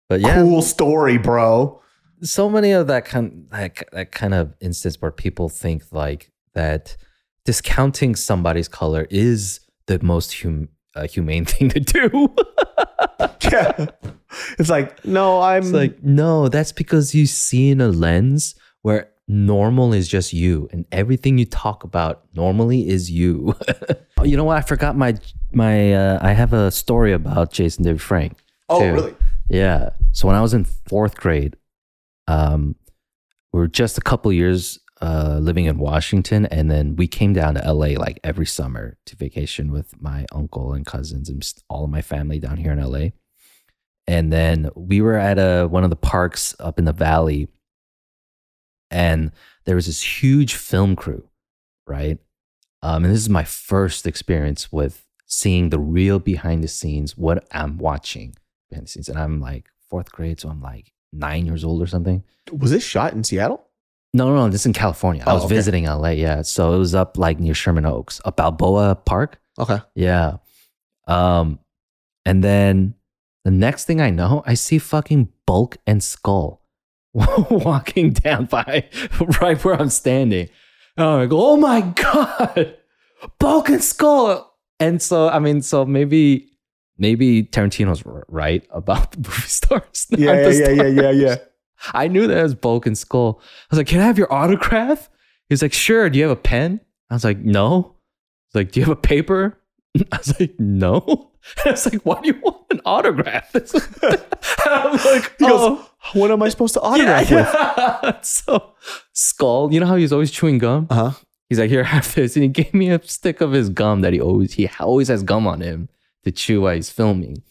but yeah, Cool story, bro. so many of that kind that, that kind of instance where people think like that discounting somebody's color is the most hum, uh, humane thing to do. Yeah. It's like, no, I'm it's like, no, that's because you see in a lens where normal is just you and everything you talk about normally is you. Oh, you know what? I forgot my my uh, I have a story about Jason David Frank. Oh, too. really? Yeah. So when I was in fourth grade, um, we were just a couple years uh, living in Washington, and then we came down to LA like every summer to vacation with my uncle and cousins and all of my family down here in LA. And then we were at a one of the parks up in the valley, and there was this huge film crew, right? Um, and this is my first experience with seeing the real behind the scenes, what I'm watching behind the scenes. And I'm like fourth grade, so I'm like nine years old or something. Was this shot in Seattle? No, no, no, this is in California. I Oh, was okay. visiting LA, yeah. So it was up like near Sherman Oaks, a Balboa Park. Okay. Yeah. Um, and then the next thing I know, I see fucking Bulk and Skull walking down by right where I'm standing. And I go, oh my God, Bulk and Skull. And so, I mean, so maybe, maybe Tarantino's r- right about the movie stars. not Yeah, the yeah, yeah, yeah, yeah, yeah. I knew that it was Bulk and Skull. I was like, can I have your autograph? He's like, sure. Do you have a pen? I was like, no. He's like, do you have a paper? I was like, no. And I was like, why do you want an autograph? I'm like, He goes, oh. what am I supposed to Yeah, autograph with? yeah. so Skull, you know how he's always chewing gum? Uh huh. He's like, here, have this. And he gave me a stick of his gum that he always, he always has gum on him to chew while he's filming.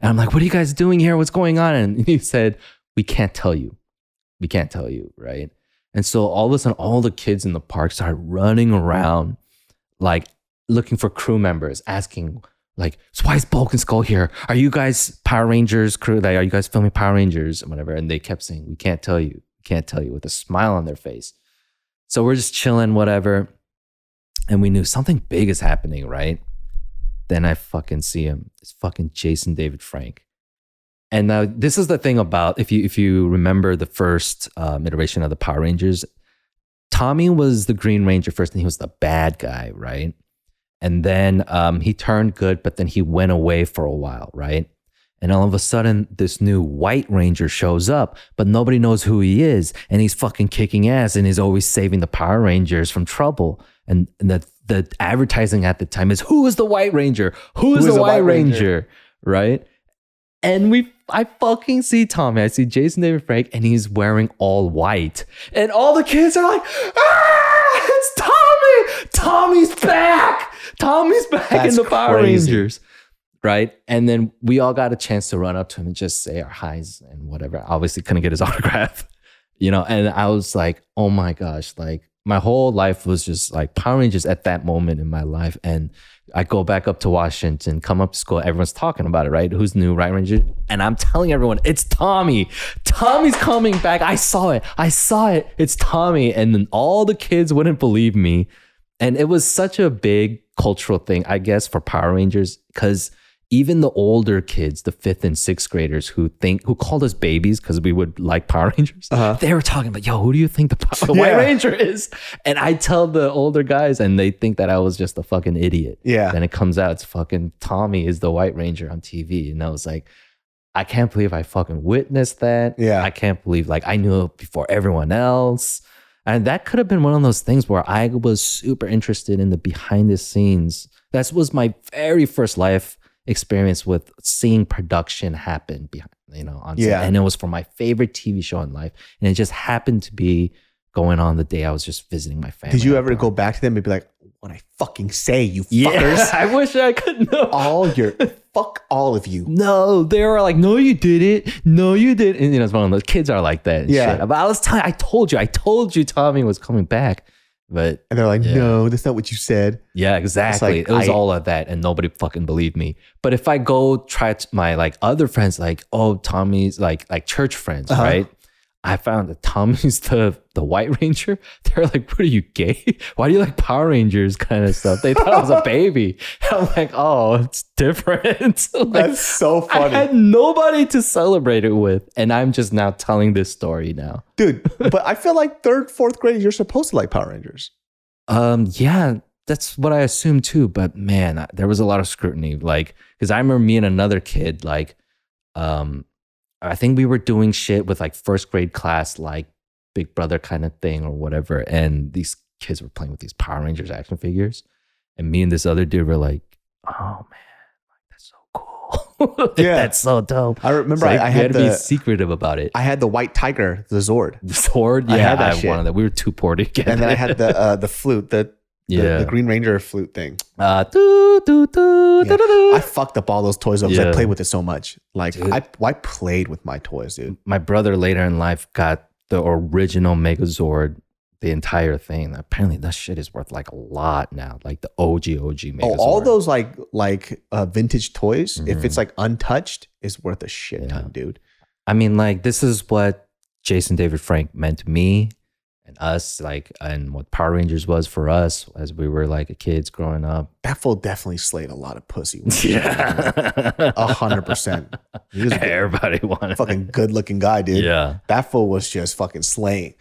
And I'm like, what are you guys doing here? What's going on? And he said, we can't tell you. We can't tell you. Right. And so all of a sudden, all the kids in the park started running around, like looking for crew members, asking, like, so why is Bulk and Skull here? Are you guys Power Rangers crew? Like, are you guys filming Power Rangers and whatever? And they kept saying, we can't tell you. We can't tell you with a smile on their face. So we're just chilling, whatever. And we knew something big is happening, right? Then I fucking see him. It's fucking Jason David Frank. And now this is the thing about if you if you remember the first um, iteration of the Power Rangers, Tommy was the Green Ranger first, and he was the bad guy, right? And then um, he turned good, but then he went away for a while, right? And all of a sudden, this new White Ranger shows up, but nobody knows who he is, and he's fucking kicking ass, and he's always saving the Power Rangers from trouble. And, and the the advertising at the time is, "Who is the White Ranger? Who is, the, White, Ranger? Right? And we, I fucking see Tommy. I see Jason David Frank, and he's wearing all white, and all the kids are like, "Ah, it's Tommy! Tommy's back! Tommy's back That's in the Power crazy. Rangers." Right. And then we all got a chance to run up to him and just say our highs and whatever. Obviously, couldn't get his autograph, you know. And I was like, oh my gosh, like my whole life was just like Power Rangers at that moment in my life. And I go back up to Washington, come up to school, everyone's talking about it, right? Who's new White Ranger? And I'm telling everyone, it's Tommy. Tommy's coming back. I saw it. I saw it. It's Tommy. And then all the kids wouldn't believe me. And it was such a big cultural thing, I guess, for Power Rangers because even the older kids, the fifth and sixth graders who think who called us babies because we would like Power Rangers, Uh-huh. they were talking about, yo, who do you think the, Power- the White Ranger is? And I tell the older guys, and they think that I was just a fucking idiot. Yeah. Then it comes out, it's fucking Tommy is the White Ranger on TV, and I was like. I can't believe I fucking witnessed that. Yeah. I can't believe like I knew it before everyone else. And that could have been one of those things where I was super interested in the behind the scenes. That was my very first life experience with seeing production happen behind, you know, on set. And it was for my favorite TV show in life. And it just happened to be going on the day I was just visiting my family. Did you ever go back to them and be like, "What I fucking say, you Yeah, fuckers, I wish I could know. all your fuck all of you." No, they were like, no, you did it. No, you did. And you know, it's one of those kids are like that. And Yeah. Shit. But I was telling, I told you, I told you Tommy was coming back. But And they're like, Yeah. "No, that's not what you said." yeah, exactly. like, it was I- all of that, and nobody fucking believed me. But if I go try to my like other friends, like oh Tommy's like like church friends, Uh-huh. right? I found that Tommy's the the White Ranger. They're like, "What are you gay? Why do you like Power Rangers?" Kind of stuff. They thought I was a baby. I'm like, "Oh, it's different." Like, That's so funny. I had nobody to celebrate it with, and I'm just now telling this story now. dude. But I feel like third, fourth grade, you're supposed to like Power Rangers. Um, yeah, that's what I assumed too. But man, I- there was a lot of scrutiny. Like, because I remember me and another kid, like, um, I think we were doing shit with like first grade class, like Big Brother kind of thing or whatever. And these kids were playing with these Power Rangers action figures, and me and this other dude were like, "Oh man, that's so cool. Yeah. that's so dope." I remember It's like, I, I had to be secretive about it. I had the white tiger, the Zord, the sword, yeah, I I had had that shit. one of them. We were too poor to get and then I had the uh, the flute, the, the yeah. the Green Ranger flute thing. Uh, doo, doo, doo, Yeah. I fucked up all those toys because I played with it so much. Like Dude. I, I played with my toys, dude. my brother later in life got the original Megazord, the entire thing. Apparently, that shit is worth like a lot now. Like the OG OG Megazord. Oh, all those like like uh, vintage toys, if Mhm. it's like untouched, is worth a shit Yeah. ton, dude. I mean, like this is what Jason David Frank meant to me and us, like, and what Power Rangers was for us as we were like kids growing up. That fool definitely slayed a lot of pussy. when he was young. Yeah, a hundred percent. He was a good- Everybody wanted. fucking good looking guy, dude. Yeah. That fool was just fucking slaying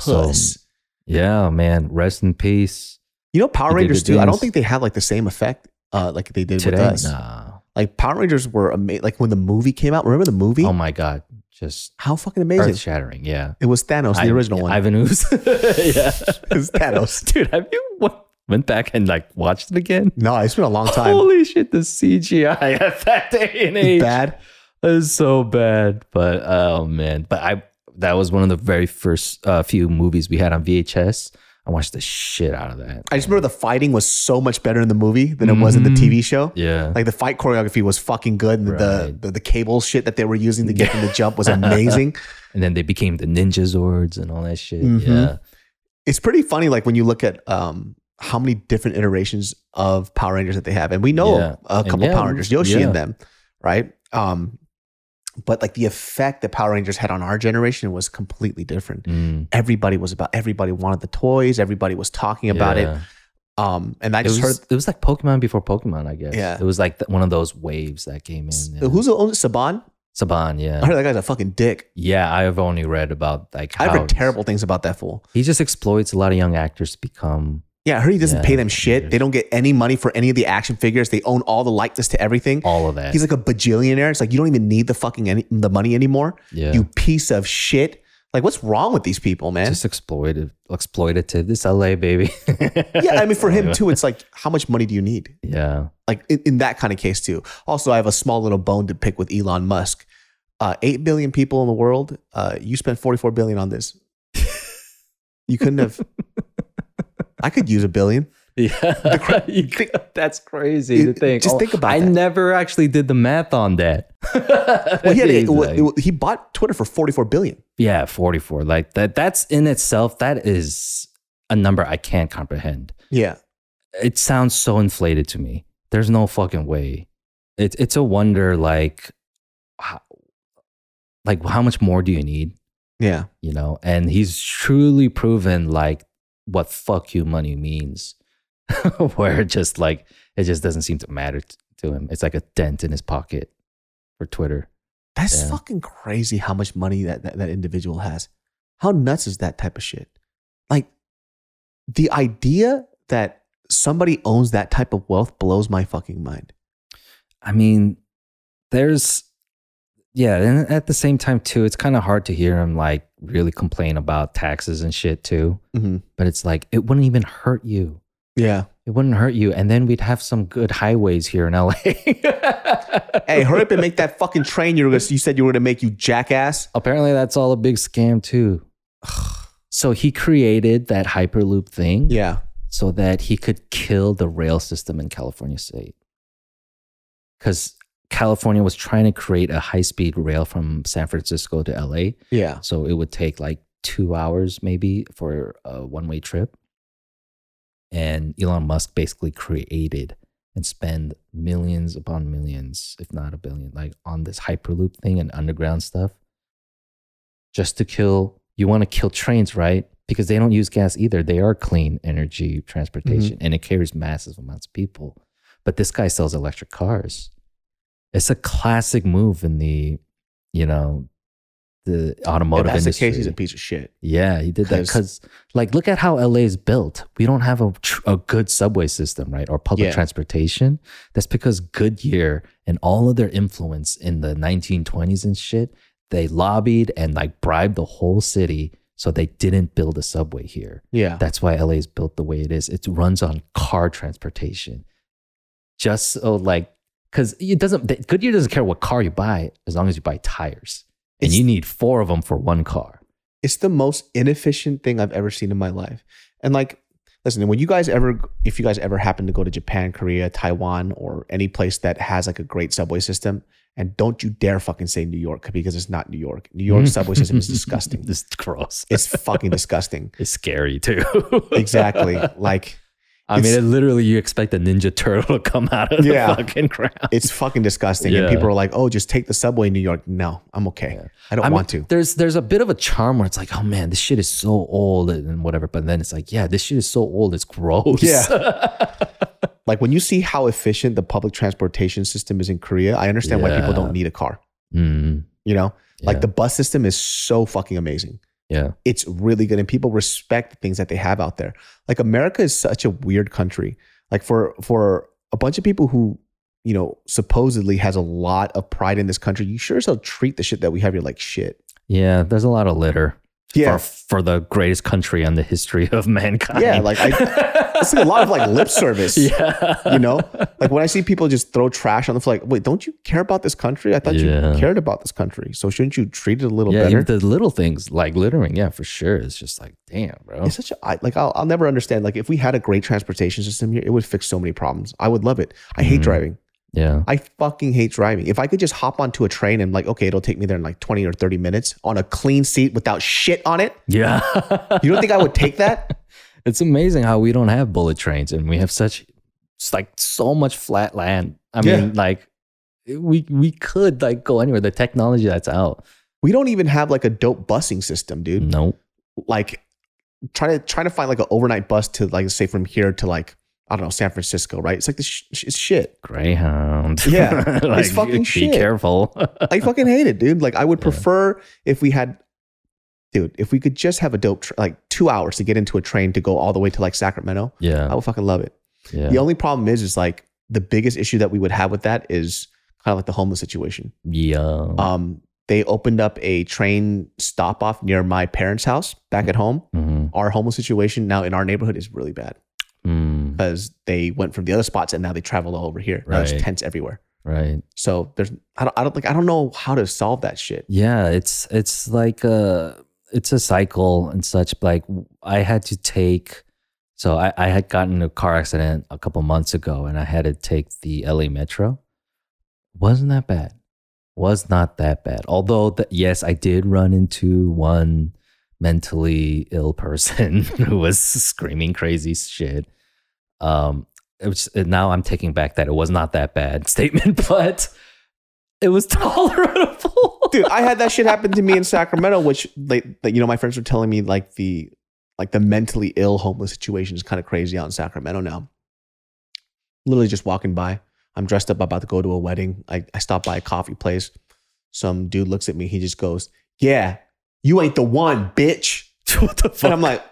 So, puss. Yeah, man. Rest in peace. you know, Power he Rangers too. I don't think they had like the same effect uh, like they did Today, with us. nah. Like Power Rangers were amazing. Like when the movie came out, remember the movie? Oh my god, just How fucking amazing! earth shattering. Yeah. It was Thanos, the I- original one. Ivan Ooze. yeah. It's Thanos. Dude, have you w- went back and like watched it again? no, it's been a long time. Holy shit, the CGI at that day and age Bad. is so bad. But oh man, but I that was one of the very first uh, few movies we had on VHS. I watched the shit out of that. I just remember the fighting was so much better in the movie than it was in the Mhm. TV show. Yeah. Like the fight choreography was fucking good. And the, Right. the the cable shit that they were using to get them to jump was amazing. and then they became the Ninja Zords and all that shit. Mhm. Yeah. it's pretty funny, like when you look at um how many different iterations of Power Rangers that they have, and we know Yeah. a And couple yeah, Power Rangers, Yoshi yeah. and them, right? Um, but like the effect that Power Rangers had on our generation was completely different. Mm, Everybody was about. Everybody wanted the toys. Everybody was talking about yeah. it. Um, and I It just was, heard it was like Pokemon before Pokemon, I guess. Yeah. It was like one of those waves that came in. Yeah. who's the owner Saban. Saban, yeah. I heard that guy's a fucking dick. Yeah, I've only read about like I've heard terrible things about that fool. He just exploits a lot of young actors to become. Yeah, I heard he doesn't Yeah, pay them shit. They don't get any money for any of the action figures. They own all the likeness to everything. All of that. He's like a bajillionaire. It's like you don't even need the fucking any, the money anymore. Yeah. You piece of shit. Like what's wrong with these people, man? just exploitive, exploitative. This LA baby. yeah, I mean for him too, it's like how much money do you need? Yeah. Like in, in that kind of case too. Also, I have a small little bone to pick with Elon Musk. Uh, Eight billion people in the world. Uh, you spent forty four billion on this. You couldn't have. I could use a billion. Yeah. You- that's crazy to think. just oh, think about I that. never actually did the math on that. Well, he, had a- He's like- he bought Twitter for forty four billion. yeah, 44. Like that that's in itself that is a number I can't comprehend. Yeah, it sounds so inflated to me. There's no fucking way. It's it's a wonder like how, like how much more do you need, yeah. you know? And he's truly proven like what fuck you money means. Where it just like it just doesn't seem to matter t- to him. It's like a dent in his pocket for Twitter. That's Yeah. fucking crazy how much money that, that that individual has. How nuts is that type of shit? Like the idea that somebody owns that type of wealth blows my fucking mind. I mean, there's yeah, and at the same time too, it's kind of hard to hear him like really complain about taxes and shit too. Mhm. But it's like it wouldn't even hurt you. Yeah. It wouldn't hurt you, and then we'd have some good highways here in LA. Hey, hurry up and make that fucking train you were you said you were gonna make you jackass. Apparently, that's all a big scam too. so he created that hyperloop thing, Yeah. so that he could kill the rail system in California State. Because California was trying to create a high speed rail from San Francisco to LA. Yeah. So it would take like two hours maybe for a one way trip. And Elon Musk basically created and spend millions upon millions, if not a billion, like on this Hyperloop thing and underground stuff just to kill. You want to kill trains, right? Because they don't use gas either. They are clean energy transportation mm-hmm. and it carries massive amounts of people. But this guy sells electric cars. It's a classic move in the, you know, the If automotive that's the industry. case, he's a piece of shit. Yeah, he did that 'Cause- because, like, look at how LA is built. We don't have a, tr- a good subway system, right? Or public Yeah. transportation. That's because Goodyear and all of their influence in the 1920s and shit, they lobbied and like bribed the whole city so they didn't build a subway here. Yeah. That's why LA is built the way it is. It runs on car transportation. Just so, like, because it doesn't, Goodyear doesn't care what car you buy as long as you buy tires. And It's- you need four of them for one car. it's the most inefficient thing I've ever seen in my life. And like, listen, when you guys ever, if you guys ever happen to go to Japan, Korea, Taiwan, or any place that has like a great subway system, and don't you dare fucking say New York because it's not New York. New York subway system is disgusting. It's gross. It's fucking disgusting. It's scary too. Exactly. Like, I mean, it literally, you expect a ninja turtle to come out of Yeah. the fucking ground. it's fucking disgusting. And people are like, oh, just take the subway in New York. No, I'm okay. I don't I mean, want to. There's there's a bit of a charm where it's like, oh man, this shit is so old and whatever. But then it's like, yeah, this shit is so old, it's gross. Yeah. Like when you see how efficient the public transportation system is in Korea, I understand why people don't need a car. Mm, You know, like the bus system is so fucking amazing. Yeah. It's really good, and people respect the things that they have out there. Like America is such a weird country. Like for for a bunch of people who you know supposedly has a lot of pride in this country, you sure as hell treat the shit that we have here like shit. Yeah. There's a lot of litter. Yeah. For, for the greatest country in the history of mankind. Yeah, like I, it's like a lot of like lip service. yeah. You know, like when I see people just throw trash on the floor, like, wait, don't you care about this country? I thought Yeah. you cared about this country, so shouldn't you treat it a little Yeah, better? the little things like littering, yeah, for sure. It's just like, damn, bro. It's such a I, like I'll, I'll never understand. Like if we had a great transportation system here, it would fix so many problems. I would love it. I hate Mhm. driving. Yeah. I fucking hate driving. If I could just hop onto a train and like, okay, it'll take me there in like twenty or thirty minutes on a clean seat without shit on it. Yeah. You don't think I would take that? it's amazing how we don't have bullet trains and we have such it's like so much flat land. I Yeah. mean, like we we could like go anywhere. The technology that's out. We don't even have like a dope busing system, dude. Nope. Like trying to trying to find like an overnight bus to like say from here to like I don't know San Francisco, right? It's like this. Sh- it's shit. Greyhound. Yeah, it's fucking be shit. careful. I fucking hate it, dude. Like I would prefer if we had, dude, if we could just have a dope tr- like two hours to get into a train to go all the way to like Sacramento. yeah. I would fucking love it. yeah. The only problem is, is like the biggest issue that we would have with that is kind of like the homeless situation. yeah. Um, they opened up a train stop off near my parents' house back at home. Mhm. Our homeless situation now in our neighborhood is really bad Mm, because they went from the other spots and now they traveled all over here. Now Right. there's tents everywhere. right. So there's I don't I don't like I don't know how to solve that shit. Yeah, it's it's like a it's a cycle and such. Like I had to take, so I, I had gotten in a car accident a couple months ago, and I had to take the LA Metro. Wasn't that bad? Was not that bad. Although the, yes, I did run into one mentally ill person who was screaming crazy shit. Um, it was, now I'm taking back that it was not that bad statement, but it was tolerable. Dude, I had that shit happen to me in Sacramento, which like you know, my friends were telling me like the like the mentally ill homeless situation is kind of crazy out in Sacramento now. Literally just walking by. I'm dressed up, about to go to a wedding. I, I stop by a coffee place. Some dude looks at me. He just goes, "Yeah, you ain't the one, bitch." what the fuck? And I'm like,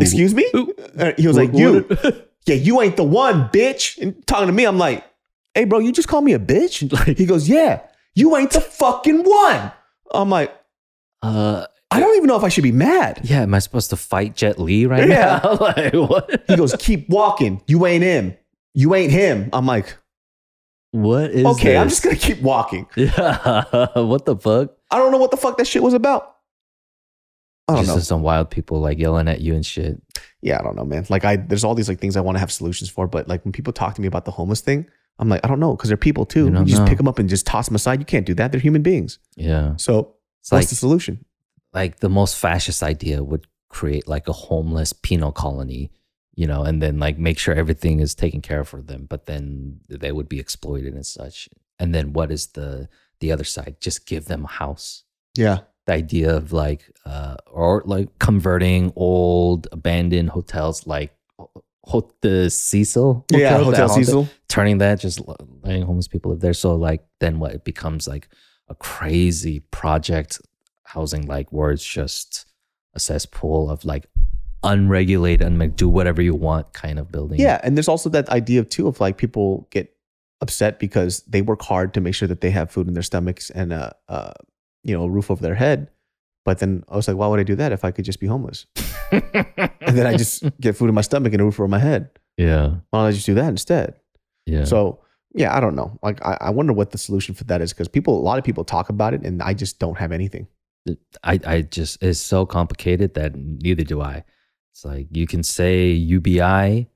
"Excuse me?" Uh, He was like, "You, yeah, you ain't the one, bitch." And talking to me, I'm like, "Hey, bro, you just call me a bitch?" Like- he goes, "Yeah, you ain't the fucking one." I'm like, uh, I don't even know if I should be mad. yeah, am I supposed to fight Jet Li right Yeah. now? like what? He goes, "Keep walking. You ain't him. You ain't him." I'm like, What is "Okay, I'm just gonna keep walking." Yeah. what the fuck? I don't know what the fuck that shit was about. I don't Just know. some wild people like yelling at you and shit. Yeah, I don't know, man. Like I, there's all these like things I want to have solutions for, but like when people talk to me about the homeless thing, I'm like, I don't know, because they're people too. You You, just know. pick them up and just toss them aside. You can't do that. They're human beings. Yeah. So It's what's like the solution? like the most fascist idea would create like a homeless penal colony, you know, and then like make sure everything is taken care of for them, but then they would be exploited and such. And then what is the the other side? Just give them a house. Yeah, The idea of like uh or like converting old abandoned hotels like ho- the Cecil yeah, the Hotel Cecil. turning that just letting homeless people live there. So like then what it becomes like a crazy project housing like where it's just a cesspool of like unregulated and like do whatever you want kind of building. Yeah, and there's also that idea of too of like people get upset because they work hard to make sure that they have food in their stomachs and uh, uh you know a roof over their head. But then I was like, why would I do that if I could just be homeless? And then I just get food in my stomach and a roof over my head. yeah. Why don't I just do that instead? Yeah. So yeah, I don't know. Like I, I wonder what the solution for that is because people, a lot of people talk about it, and I just don't have anything. I, I just it's so complicated that neither do I. It's like you can say UBI,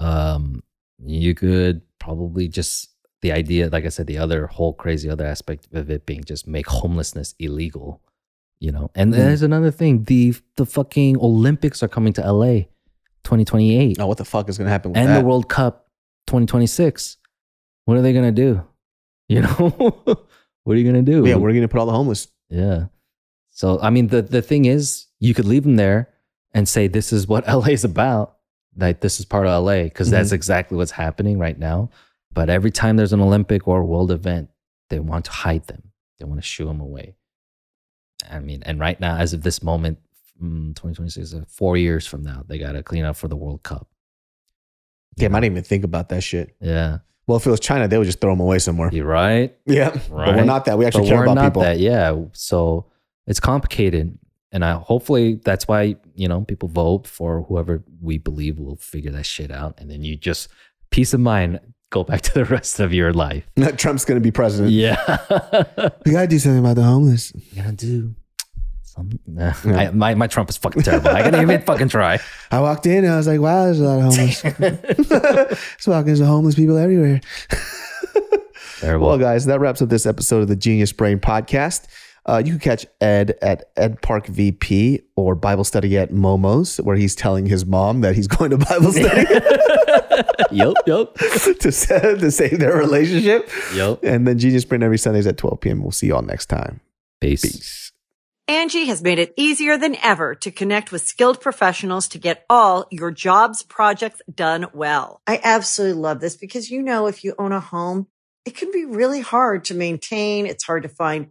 um, you could probably just the idea, like I said, the other whole crazy other aspect of it being just make homelessness illegal, you know. And Mhm. there's another thing: the the fucking Olympics are coming to LA, 2028, Oh, what the fuck is going to happen with and that? the World Cup, 2026. What are they gonna do? You know, what are you gonna do? yeah, we're going to put all the homeless. Yeah. So I mean, the the thing is, you could leave them there and say this is what LA is about. Like this is part of LA because that's exactly what's happening right now. But every time there's an Olympic or world event, they want to hide them. They want to shoo them away. I mean, and right now, as of this moment, mm, 2026, uh, four years from now, they got to clean up for the World Cup. Damn, I didn't even think about that shit. Yeah, Well, if it was China, they would just throw them away somewhere. you're right. Yeah, Right. but we're not that. We actually but care we're about not people. that yeah so it's complicated and i hopefully that's why you know people vote for whoever we believe will figure that shit out and then you just peace of mind go back to the rest of your life Trump's going to be president. yeah We got to do something about the homeless. you gotta do some nah, I, my, my trump is fucking terrible i can't even fucking try I walked in and I was like, wow, there's a lot of homeless. Just walking, there's homeless people everywhere. terrible Well, guys, that wraps up this episode of the Genius Brain podcast. Uh, you can catch Ed at Ed Park VP or Bible study at Momo's, where he's telling his mom that he's going to Bible study yep yep to, sa- to save their relationship. yep And then Genius Brain every Sundays at 12 p.m. We'll see you all next time. peace. Peace. Angi has made it easier than ever to connect with skilled professionals to get all your jobs projects done well. I absolutely love this because, you know, if you own a home, it can be really hard to maintain. It's hard to find